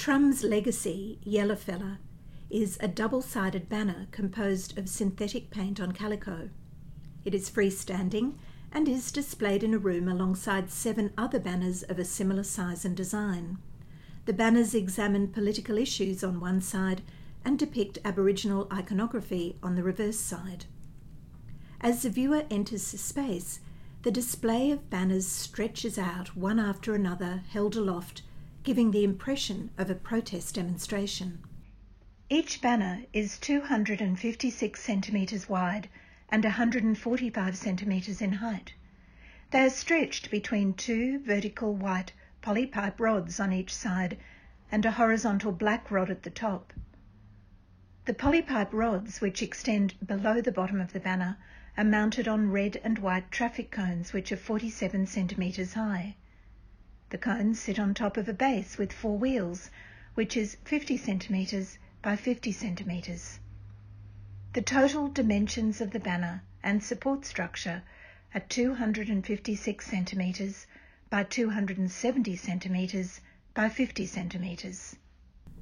Trump's Legacy Yellowfella is a double sided banner composed of synthetic paint on calico. It is freestanding and is displayed in a room alongside seven other banners of a similar size and design. The banners examine political issues on one side and depict Aboriginal iconography on the reverse side. As the viewer enters the space, the display of banners stretches out one after another, held aloft, giving the impression of a protest demonstration. Each banner is 256 centimetres wide and 145 centimetres in height. They are stretched between two vertical white polypipe rods on each side and a horizontal black rod at the top. The polypipe rods, which extend below the bottom of the banner, are mounted on red and white traffic cones which are 47 centimetres high. The cones sit on top of a base with four wheels, which is 50 centimetres by 50 centimetres. The total dimensions of the banner and support structure are 256 centimetres by 270 centimetres by 50 centimetres.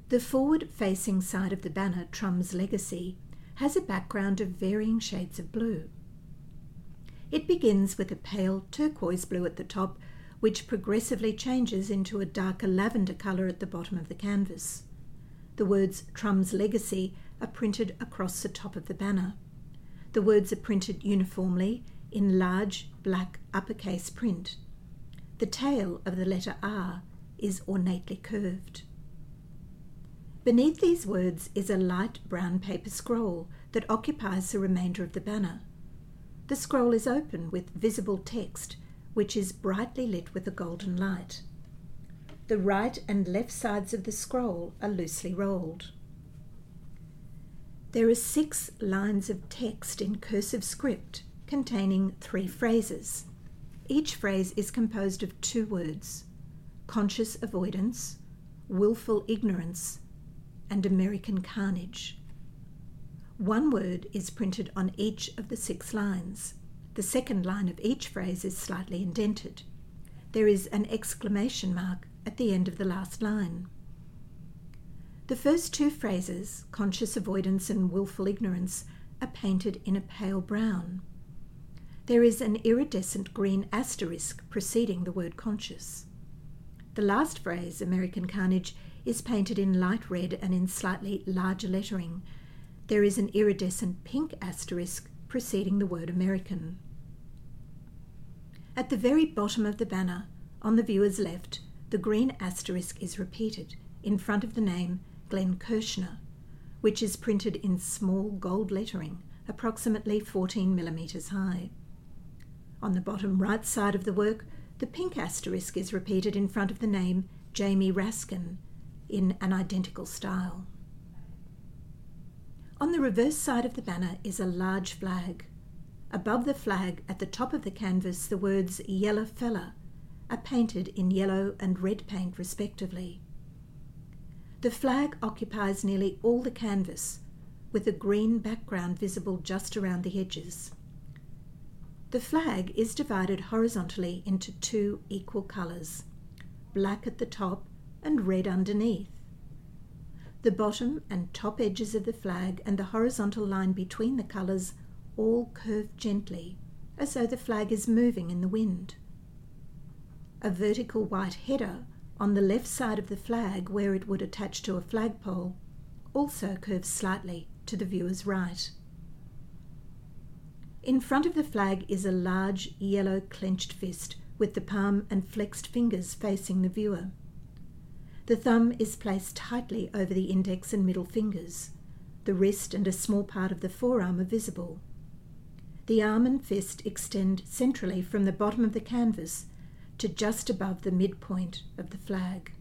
The forward facing side of the banner, Trump's Legacy, has a background of varying shades of blue. It begins with a pale turquoise blue at the top which progressively changes into a darker lavender colour at the bottom of the canvas. The words Trump's Legacy are printed across the top of the banner. The words are printed uniformly in large black uppercase print. The tail of the letter R is ornately curved. Beneath these words is a light brown paper scroll that occupies the remainder of the banner. The scroll is open with visible text which is brightly lit with a golden light. The right and left sides of the scroll are loosely rolled. There are six lines of text in cursive script containing three phrases. Each phrase is composed of two words conscious avoidance, willful ignorance, and American carnage. One word is printed on each of the six lines. The second line of each phrase is slightly indented. There is an exclamation mark at the end of the last line. The first two phrases, conscious avoidance and willful ignorance, are painted in a pale brown. There is an iridescent green asterisk preceding the word conscious. The last phrase, American carnage, is painted in light red and in slightly larger lettering. There is an iridescent pink asterisk preceding the word American. At the very bottom of the banner, on the viewer's left, the green asterisk is repeated in front of the name Glenn Kirschner, which is printed in small gold lettering, approximately 14 millimetres high. On the bottom right side of the work, the pink asterisk is repeated in front of the name Jamie Raskin in an identical style. On the reverse side of the banner is a large flag. Above the flag, at the top of the canvas, the words Yellow Fella are painted in yellow and red paint respectively. The flag occupies nearly all the canvas, with a green background visible just around the edges. The flag is divided horizontally into two equal colours, black at the top and red underneath. The bottom and top edges of the flag and the horizontal line between the colours all curve gently, as though the flag is moving in the wind. A vertical white header on the left side of the flag, where it would attach to a flagpole, also curves slightly to the viewer's right. In front of the flag is a large yellow clenched fist with the palm and flexed fingers facing the viewer. The thumb is placed tightly over the index and middle fingers. The wrist and a small part of the forearm are visible. The arm and fist extend centrally from the bottom of the canvas to just above the midpoint of the flag.